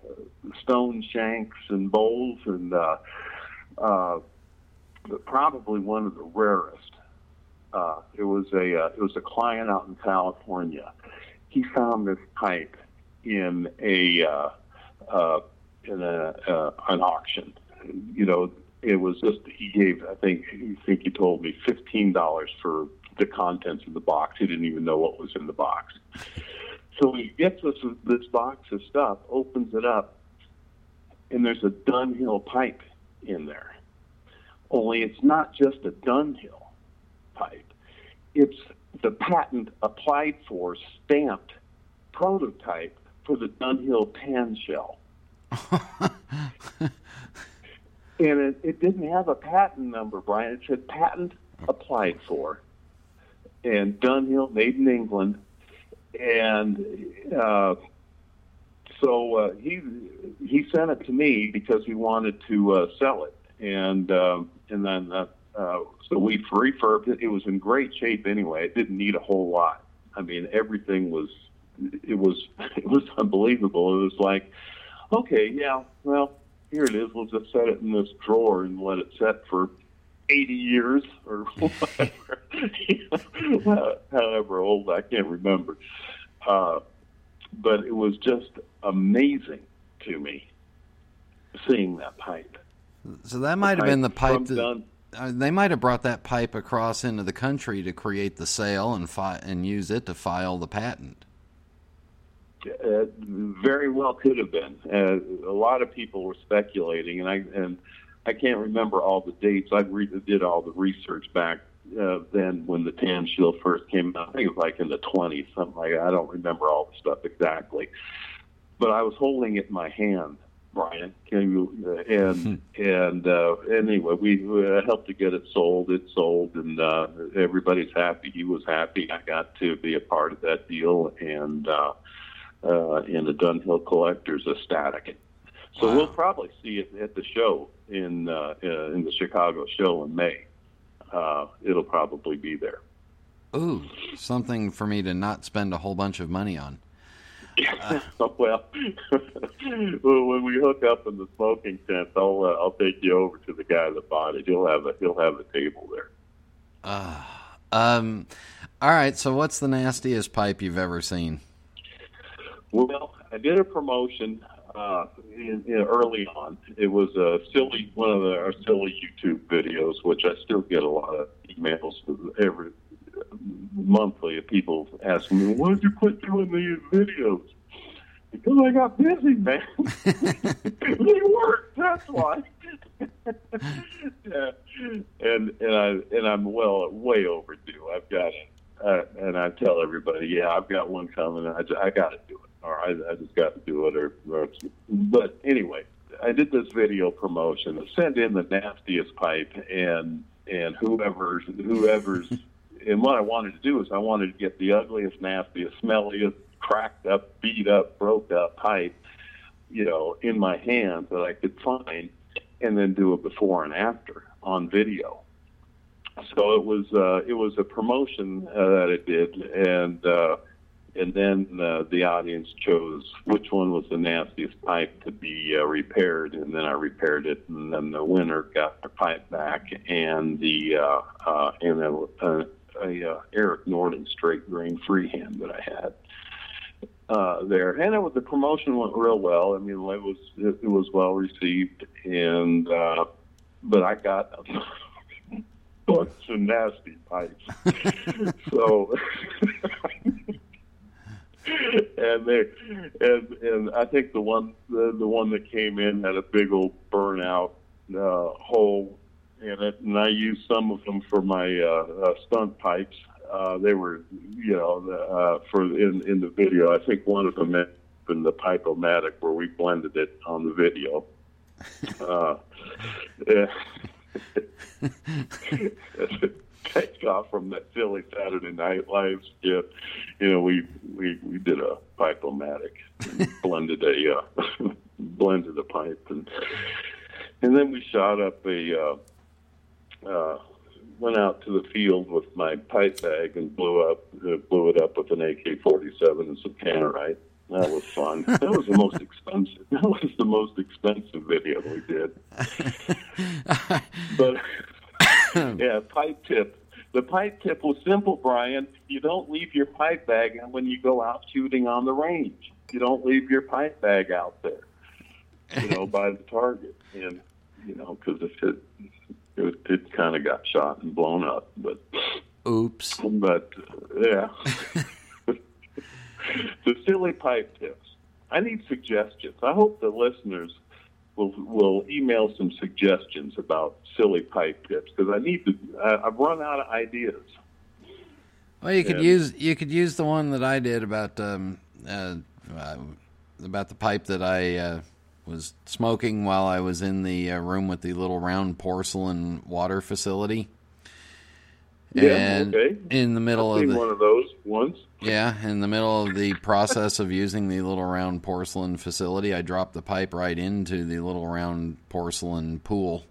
stone shanks and bowls, and uh, uh, probably one of the rarest. Uh, it was a uh, it was a client out in California. He found this pipe in a uh, uh, in a uh, an auction. You know, it was just he gave I think I think he told me fifteen dollars for the contents of the box. He didn't even know what was in the box. So he gets us this box of stuff, opens it up, and there's a Dunhill pipe in there. Only it's not just a Dunhill pipe. It's the patent applied for stamped prototype for the Dunhill pan shell. and it, it didn't have a patent number, Brian. It said patent applied for, and Dunhill made in England. And uh, so uh, he he sent it to me because he wanted to uh, sell it, and um, and then uh, uh, so we refurbed it. It was in great shape anyway. It didn't need a whole lot. I mean, everything was it was it was unbelievable. It was like, okay, yeah, well, here it is. We'll just set it in this drawer and let it set for 80 years or whatever, however old, I can't remember. Uh, but it was just amazing to me seeing that pipe. So that might have been the pipe that uh, they might have brought that pipe across into the country to create the sale and fi- and use it to file the patent. Uh, very well could have been. Uh, a lot of people were speculating, and I and I can't remember all the dates. I re- did all the research back uh, then when the tan shield first came out. I think it was like in the 20s, something like that. I don't remember all the stuff exactly. but I was holding it in my hand, Brian. Can you, and and uh, anyway, we uh, helped to get it sold. It sold, and uh, everybody's happy. He was happy. I got to be a part of that deal, and uh, uh, and the Dunhill collectors ecstatic. So Wow. we'll probably see it at the show in uh, uh, in the Chicago show in May. Uh, it'll probably be there. Ooh, something for me to not spend a whole bunch of money on. well, well, when we hook up in the smoking tent, I'll uh, I'll take you over to the guy that bought it. He'll have a he'll have a table there. Um, all right. So, what's the nastiest pipe you've ever seen? Well, I did a promotion uh, in, in early on. It was a silly one of the, our silly YouTube videos, which I still get a lot of emails every monthly of people asking me, "Why did you quit doing these videos?" Because I got busy, man. they worked. That's why. yeah. And and I and I'm well way overdue. I've got it. Uh, and I tell everybody, yeah, I've got one coming. I, I got to do it, or I, I just got to do it, or, or. But anyway, I did this video promotion. Send in the nastiest pipe, and and whoever's whoever's. and what I wanted to do is I wanted to get the ugliest, nastiest, smelliest, cracked up, beat up, broke up pipe, you know, in my hand that I could find, and then do a before and after on video. So it was uh, it was a promotion uh, that it did, and uh, and then uh, the audience chose which one was the nastiest pipe to be uh, repaired, and then I repaired it, and then the winner got their pipe back, and the uh, uh, and a, a, a uh, Erik Nording straight grain freehand that I had uh, there, and it the promotion went real well. I mean, it was it, it was well received, and uh, but I got a bunch of nasty pipes, so. and they and and I think the one the, the one that came in had a big old burnout uh, hole in it, and I used some of them for my uh, uh, stunt pipes. Uh, they were, you know, uh, for in in the video. I think one of them in the pipe-o-matic where we blended it on the video. Uh, yeah. take off from that silly Saturday Night Live skit. You know, we we we did a pipe-o-matic, and blended a uh, blended a pipe, and and then we shot up a. Uh, uh, went out to the field with my pipe bag and blew up uh, blew it up with an AK-47 and some tannerite. That was fun. That was the most expensive. That was the most expensive video we did. but yeah, pipe tip. The pipe tip was simple, Brian. You don't leave your pipe bag when you go out shooting on the range. You don't leave your pipe bag out there, you know, by the target. And, you know, because it, it, it kind of got shot and blown up. But, Oops. but uh, yeah. the silly pipe tips. I need suggestions. I hope the listeners will will email some suggestions about silly pipe tips because I need to. I, I've run out of ideas. Well, you could Yeah. use you could use the one that I did about um, uh, uh, about the pipe that I uh, was smoking while I was in the uh, room with the little round porcelain water facility. Yeah, and okay. in the middle I've of the one of those once. Yeah, in the middle of the process of using the little round porcelain facility, I dropped the pipe right into the little round porcelain pool,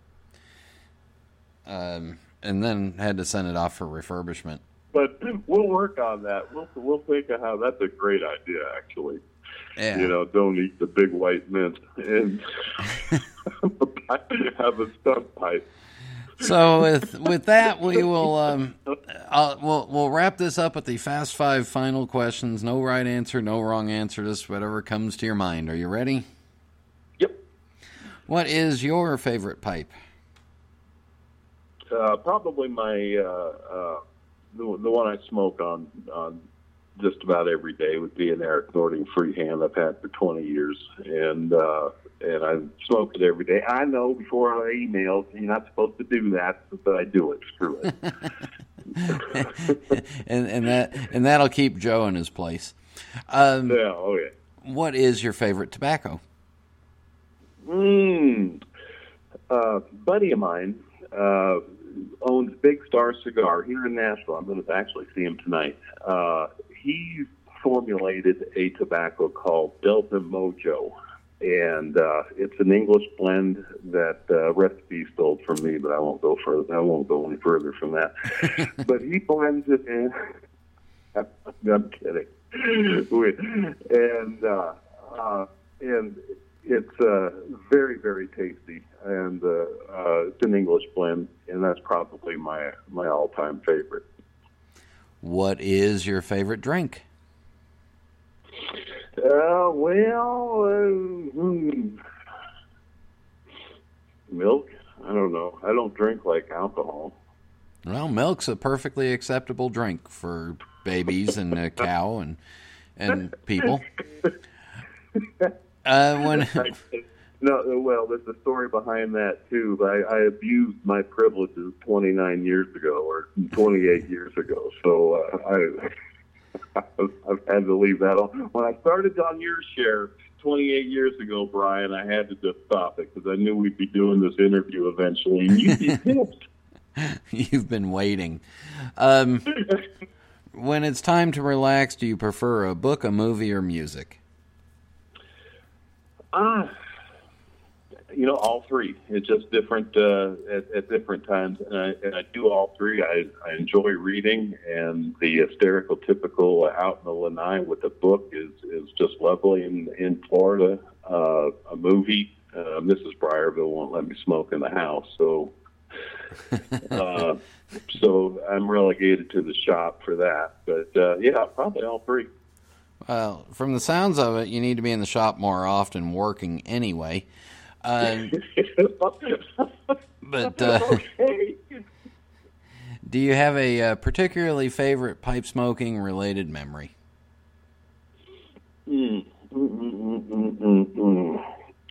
um, and then had to send it off for refurbishment. But we'll work on that. We'll we'll think of how that's a great idea. Actually, Yeah. you know, don't eat the big white mint and have a stump pipe. So with with that, we will um, I'll, we'll we'll wrap this up with the fast five final questions. No right answer, no wrong answer. Just whatever comes to your mind. Are you ready? Yep. What is your favorite pipe? Uh, probably my uh, uh, the, the one I smoke on on just about every day would be an Erik Nording freehand I've had for 20 years, and uh, and I smoke it every day. I know before I email you're not supposed to do that, but I do it. Screw it. and and that and that'll keep Joe in his place. Um, yeah. Oh yeah. What is your favorite tobacco? Mm. Uh, buddy of mine uh, owns Big Star Cigar here in Nashville. I'm going to actually see him tonight. Uh, he formulated a tobacco called Delta Mojo, and uh, it's an English blend that uh, recipe stole from me, but I won't go further. I won't go any further from that. but he blends it in. I'm kidding. and uh, uh, and it's uh, very very tasty, and uh, uh, it's an English blend, and that's probably my my all time favorite. What is your favorite drink? Uh, well, uh, hmm. milk. I don't know. I don't drink like alcohol. Well, milk's a perfectly acceptable drink for babies and a cow and and people. Uh, when no, well, there's a story behind that too. I, I abused my privileges 29 years ago or 28 years ago, so uh, I. I've had to leave that on. When I started on your share 28 years ago, Brian, I had to just stop it because I knew we'd be doing this interview eventually, and you'd be pissed. You've been waiting. Um, when it's time to relax, do you prefer a book, a movie, or music? Ah, you know, all three. It's just different uh, at, at different times, and I, and I do all three. I, I enjoy reading, and the stereotypical out in the lanai with a book is is just lovely. In in Florida, uh, a movie. Uh, Mrs. Briarville won't let me smoke in the house, so uh, so I'm relegated to the shop for that. But uh, yeah, probably all three. Well, from the sounds of it, you need to be in the shop more often, working anyway. Uh, but uh, okay. do you have a uh, particularly favorite pipe smoking related memory? Mm, mm, mm, mm, mm, mm.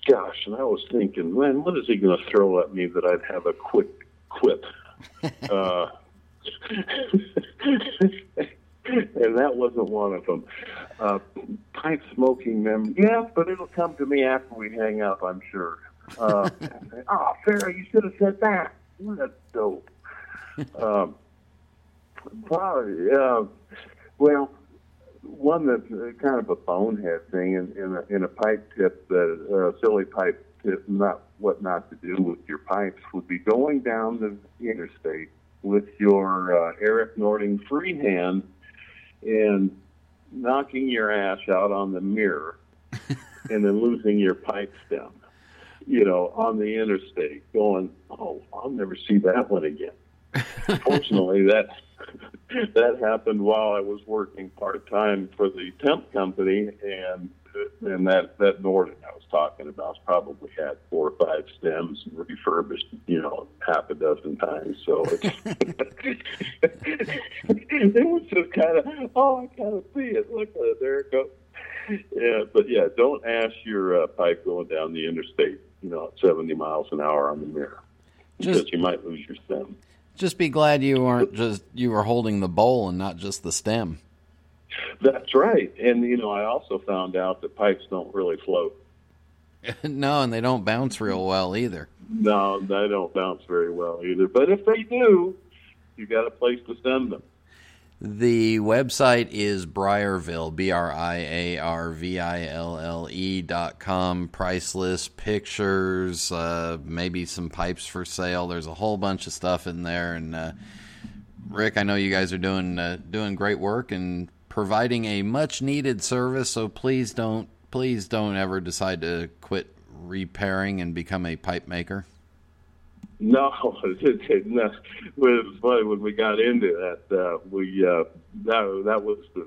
Gosh, and I was thinking, man, what is he going to throw at me that I'd have a quick quip? uh, and that wasn't one of them. Uh, pipe smoking memory, yeah, but it'll come to me after we hang up, I'm sure. Uh, oh, Farrah, you should have said that. That's dope. Um, probably, uh, well, one that's uh, kind of a bonehead thing in, in, a, in a pipe tip, that uh, silly pipe tip, not what not to do with your pipes, would be going down the interstate with your uh, Erik Nording freehand and knocking your ass out on the mirror and then losing your pipe stem, you know, on the interstate, going, oh, I'll never see that one again. Fortunately, that that happened while I was working part time for the temp company, and and that that Nording I was talking about probably had four or five stems refurbished, you know, half a dozen times. So it's, it was just kind of, oh, I kind of see it. Look at it, there it goes. Yeah, but yeah, don't ash your uh, pipe going down the interstate, you know, at 70 miles an hour on the mirror, because Just- you might lose your stem. Just be glad you weren't just you were holding the bowl and not just the stem. That's right. And, you know, I also found out that pipes don't really float. no, and they don't bounce real well either. No, they don't bounce very well either. But if they do, you got a place to send them. The website is Briarville, B R I A R V I L L E dot com. Priceless pictures, uh, maybe some pipes for sale. There's a whole bunch of stuff in there. And uh, Ric, I know you guys are doing uh, doing great work and providing a much needed service. So please don't please don't ever decide to quit repairing and become a pipe maker. No, it, was funny when we got into that. Uh, we uh, that that was the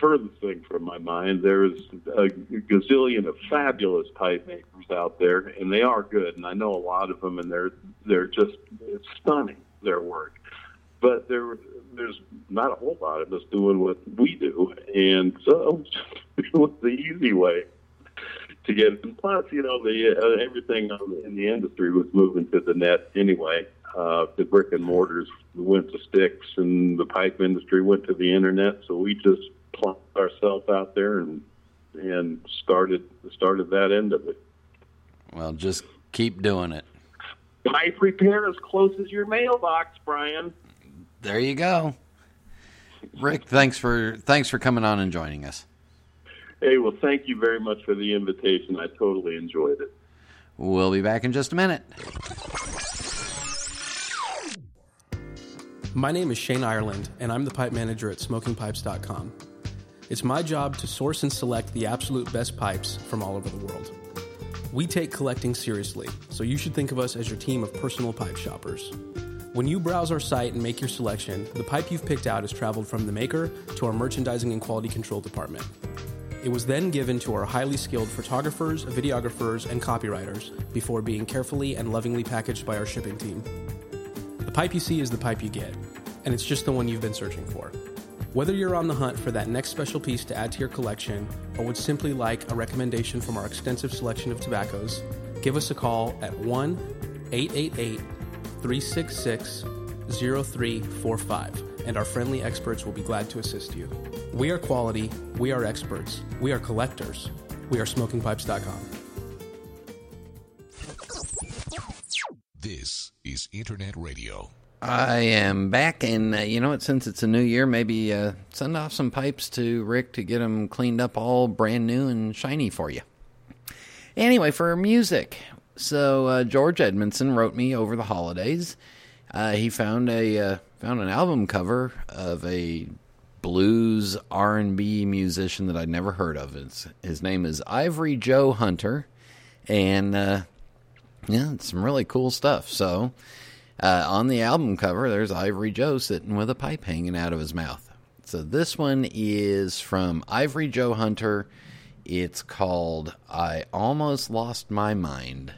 furthest thing from my mind. There's a gazillion of fabulous pipe makers out there, and they are good, and I know a lot of them, and they're they're just stunning their work. But there there's not a whole lot of us doing what we do, and so it was the easy way to get. And plus, you know, the uh, everything in the industry was moving to the net anyway. Uh, the brick and mortars went to sticks, and the pipe industry went to the internet. So we just plunked ourselves out there and and started started that end of it. Well, just keep doing it. Pipe repair as close as your mailbox, Brian. There you go. Ric, thanks for thanks for coming on and joining us. Hey, well, thank you very much for the invitation. I totally enjoyed it. We'll be back in just a minute. My name is Shane Ireland, and I'm the pipe manager at smokingpipes.com. It's my job to source and select the absolute best pipes from all over the world. We take collecting seriously, so you should think of us as your team of personal pipe shoppers. When you browse our site and make your selection, the pipe you've picked out has traveled from the maker to our merchandising and quality control department. It was then given to our highly skilled photographers, videographers, and copywriters before being carefully and lovingly packaged by our shipping team. The pipe you see is the pipe you get, and it's just the one you've been searching for. Whether you're on the hunt for that next special piece to add to your collection or would simply like a recommendation from our extensive selection of tobaccos, give us a call at 1 888 366 0345 and our friendly experts will be glad to assist you. We are quality, we are experts, we are collectors, we are smokingpipes.com. This is Internet Radio. I am back, and uh, you know what? Since it's a new year, maybe uh, send off some pipes to Ric to get them cleaned up all brand new and shiny for you. Anyway, for music, so uh, George Edmondson wrote me over the holidays. Uh, he found a uh, found an album cover of a blues R and B musician that I'd never heard of. It's, his name is Ivory Joe Hunter, and uh, yeah, it's some really cool stuff. So uh, on the album cover, there's Ivory Joe sitting with a pipe hanging out of his mouth. So this one is from Ivory Joe Hunter. It's called I Almost Lost My Mind.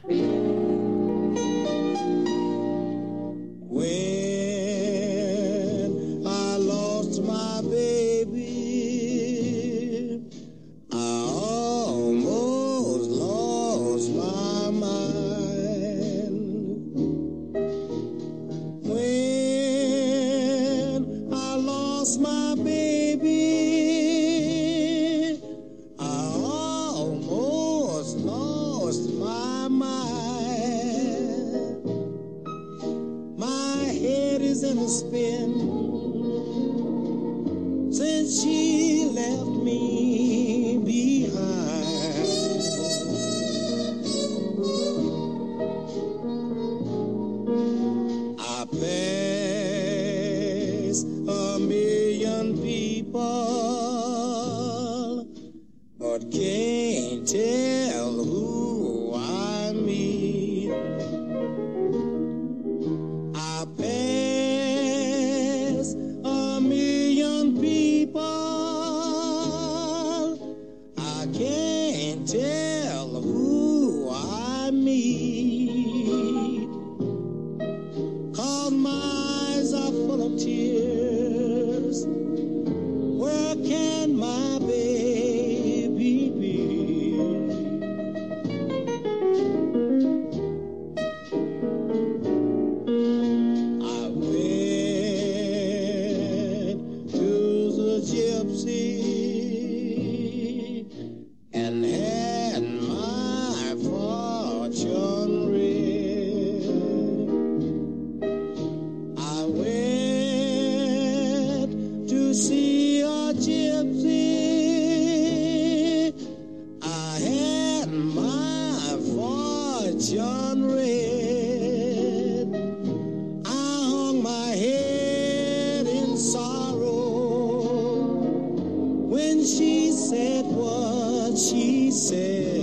Said what she said.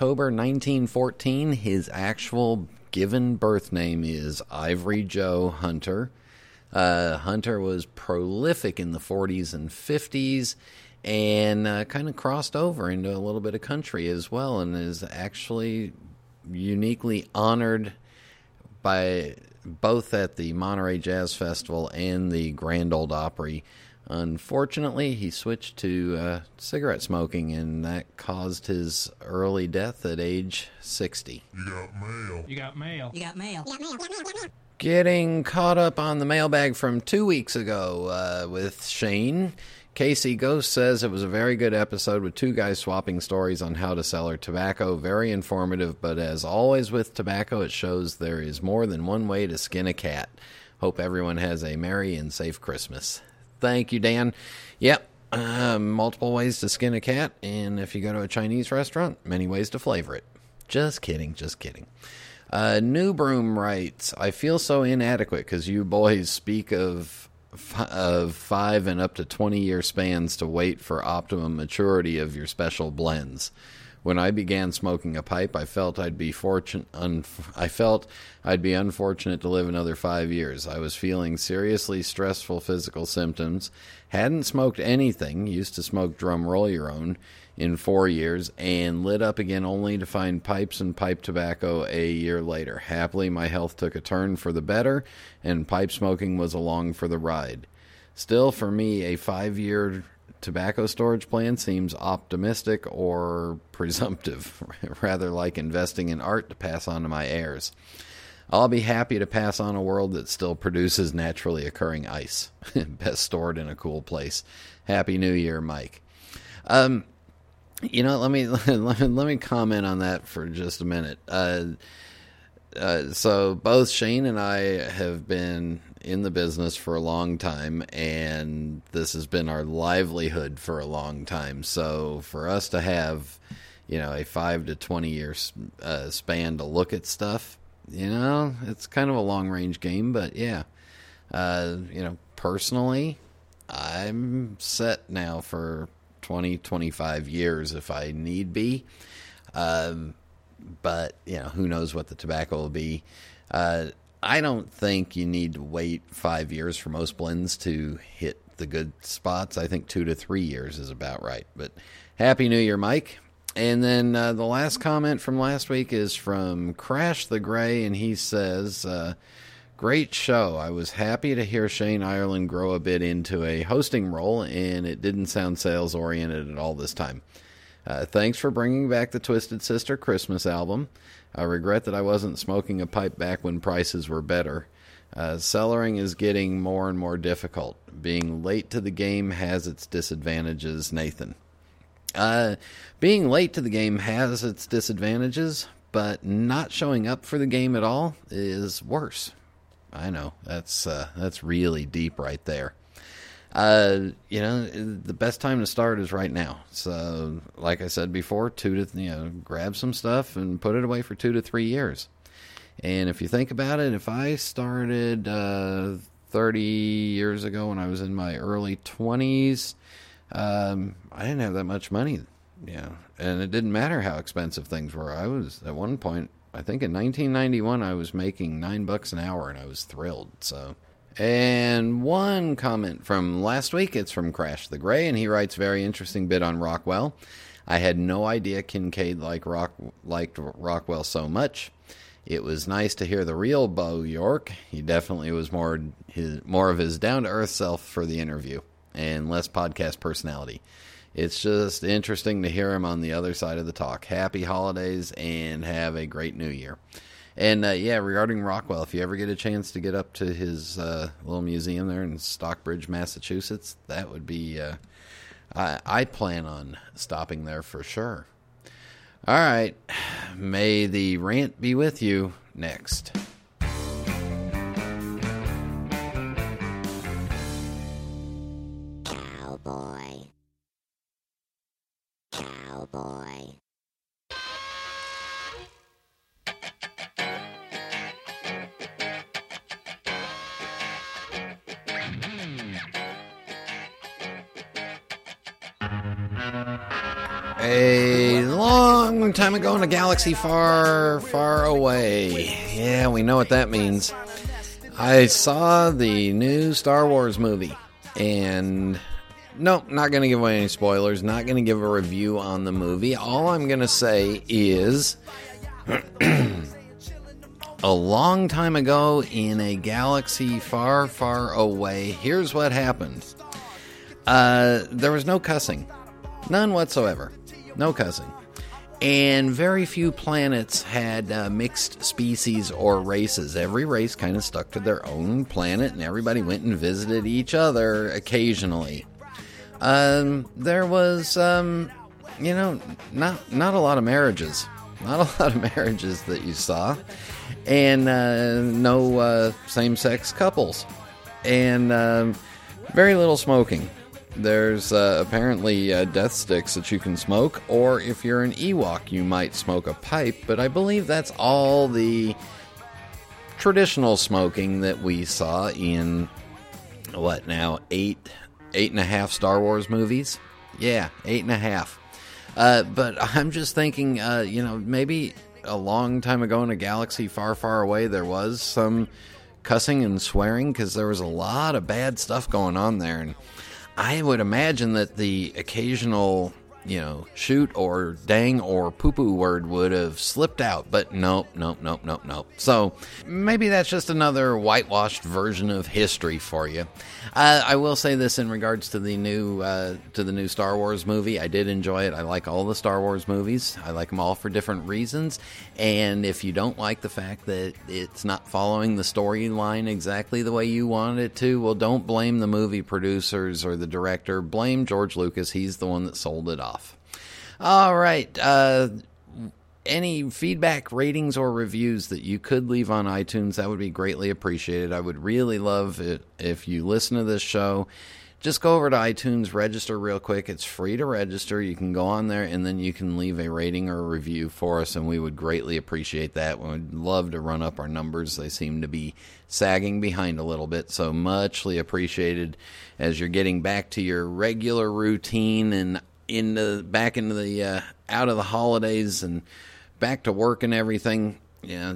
October 1914. His actual given birth name is Ivory Joe Hunter. Uh, Hunter was prolific in the 40s and 50s and uh, kind of crossed over into a little bit of country as well and is actually uniquely honored by both at the Monterey Jazz Festival and the Grand Ole Opry. Unfortunately, he switched to uh, cigarette smoking, and that caused his early death at age 60. You got mail. You got mail. You got mail. Getting caught up on the mailbag from two weeks ago uh, with Shane. Casey Ghost says it was a very good episode with two guys swapping stories on how to sell their tobacco. Very informative, but as always with tobacco, it shows there is more than one way to skin a cat. Hope everyone has a merry and safe Christmas. Thank you, Dan. Yep, uh, multiple ways to skin a cat, and if you go to a Chinese restaurant, many ways to flavor it. Just kidding, just kidding. Uh, New Broom writes, I feel so inadequate because you boys speak of of five and up to 20 year spans to wait for optimum maturity of your special blends. When I began smoking a pipe, I felt I'd be fortune un- I felt I'd be unfortunate to live another 5 years. I was feeling seriously stressful physical symptoms, hadn't smoked anything, used to smoke drum roll your own in 4 years and lit up again only to find pipes and pipe tobacco a year later. Happily my health took a turn for the better and pipe smoking was along for the ride. Still for me a 5 year tobacco storage plan seems optimistic or presumptive, rather like investing in art to pass on to my heirs. I'll be happy to pass on a world that still produces naturally occurring ice, best stored in a cool place. Happy New Year, Mike. Um, you know, let me let me, let me comment on that for just a minute. Uh, uh, so both Shane and I have been in the business for a long time, and this has been our livelihood for a long time. So for us to have, you know, a five to twenty year uh, span to look at stuff, you know, it's kind of a long range game. But yeah, uh, you know, personally, I'm set now for 20, 25 years if I need be. Um, but you know, who knows what the tobacco will be. Uh, I don't think you need to wait five years for most blends to hit the good spots. I think two to three years is about right. But happy New Year, Mike. And then uh, the last comment from last week is from Crash the Gray, and he says, uh, Great show. I was happy to hear Shane Ireland grow a bit into a hosting role, and it didn't sound sales oriented at all this time. Uh, thanks for bringing back the Twisted Sister Christmas album. I regret that I wasn't smoking a pipe back when prices were better. Uh, cellaring is getting more and more difficult. Being late to the game has its disadvantages, Nathan. Uh, being late to the game has its disadvantages, but not showing up for the game at all is worse. I know that's uh, that's really deep right there. Uh, you know, the best time to start is right now. So, like I said before, two to you know, grab some stuff and put it away for two to three years. And if you think about it, if I started uh, 30 years ago when I was in my early 20s, um, I didn't have that much money, you know, and it didn't matter how expensive things were. I was at one point I think in 1991 I was making nine bucks an hour and I was thrilled. So, and one comment from last week. It's from Crash the Gray, and he writes very interesting bit on Rockwell. I had no idea Kincaid liked Rock liked Rockwell so much. It was nice to hear the real Bo York. He definitely was more his more of his down to earth self for the interview and less podcast personality it's just interesting to hear him on the other side of the talk. Happy holidays and have a great new year. And uh, yeah, regarding Rockwell, if you ever get a chance to get up to his uh, little museum there in Stockbridge, Massachusetts, that would be. Uh, I, I plan on stopping there for sure. All right. May the rant be with you next. Cowboy. Cowboy. Long time ago in a galaxy far, far away. Yeah, we know what that means. I saw the new Star Wars movie, and no, not going to give away any spoilers, not going to give a review on the movie. All I'm going to say is a long time ago in a galaxy far, far away, here's what happened. Uh, there was no cussing, none whatsoever. No cussing. And very few planets had uh, mixed species or races. Every race kind of stuck to their own planet, and everybody went and visited each other occasionally. Um, there was, um, you know, not not a lot of marriages, not a lot of marriages that you saw, and uh, no uh, same-sex couples, and um, very little smoking. There's uh, apparently uh, death sticks that you can smoke, or if you're an Ewok, you might smoke a pipe. But I believe that's all the traditional smoking that we saw in what now eight eight and a half Star Wars movies. Yeah, eight and a half. Uh, but I'm just thinking, uh, you know, maybe a long time ago in a galaxy far, far away, there was some cussing and swearing because there was a lot of bad stuff going on there, and I would imagine that the occasional, you know, shoot or dang or poo poo word would have slipped out, but nope, nope, nope, nope, nope. So maybe that's just another whitewashed version of history for you. Uh, I will say this in regards to the new uh, to the new Star Wars movie. I did enjoy it. I like all the Star Wars movies. I like them all for different reasons. And if you don't like the fact that it's not following the storyline exactly the way you wanted it to, well, don't blame the movie producers or the director. Blame George Lucas. He's the one that sold it off. All right. Uh, any feedback, ratings, or reviews that you could leave on iTunes, that would be greatly appreciated. I would really love it if you listen to this show. Just go over to iTunes, register real quick. It's free to register. You can go on there and then you can leave a rating or a review for us, and we would greatly appreciate that. We would love to run up our numbers. They seem to be sagging behind a little bit, so muchly appreciated as you're getting back to your regular routine and into back into the uh, out of the holidays and back to work and everything, yeah,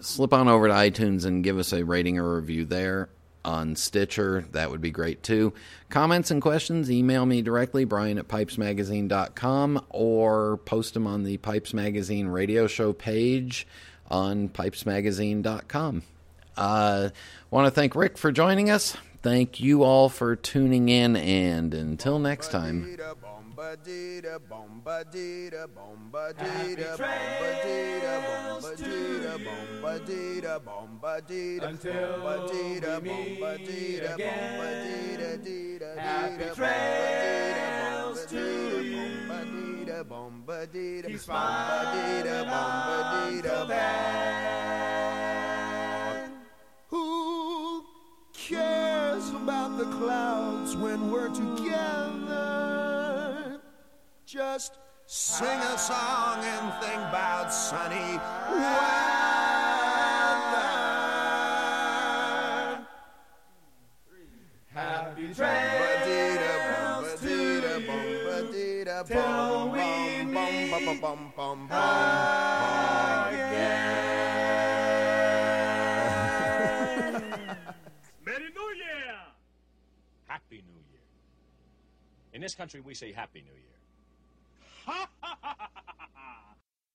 slip on over to iTunes and give us a rating or review there on Stitcher. That would be great too. Comments and questions, email me directly, Brian at pipesmagazine.com, or post them on the Pipes Magazine radio show page on pipesmagazine.com. Uh, Want to thank Ric for joining us. Thank you all for tuning in, and until next time. Bombadita, bombadita, bombadita, bombadita, bombadita, bombadita, bombadita, Until bombadita, we meet bombadita, again. bombadita, dita, Happy dita, trails to you. bombadita, bombadita, Keep smiling bombadita, until bombadita, then. Who cares about the clouds when we're together? Just sing a song and think about sunny weather. Happy trails to you. Till we meet again. Merry New Year! Happy New Year. In this country, we say Happy New Year ha ha ha ha ha.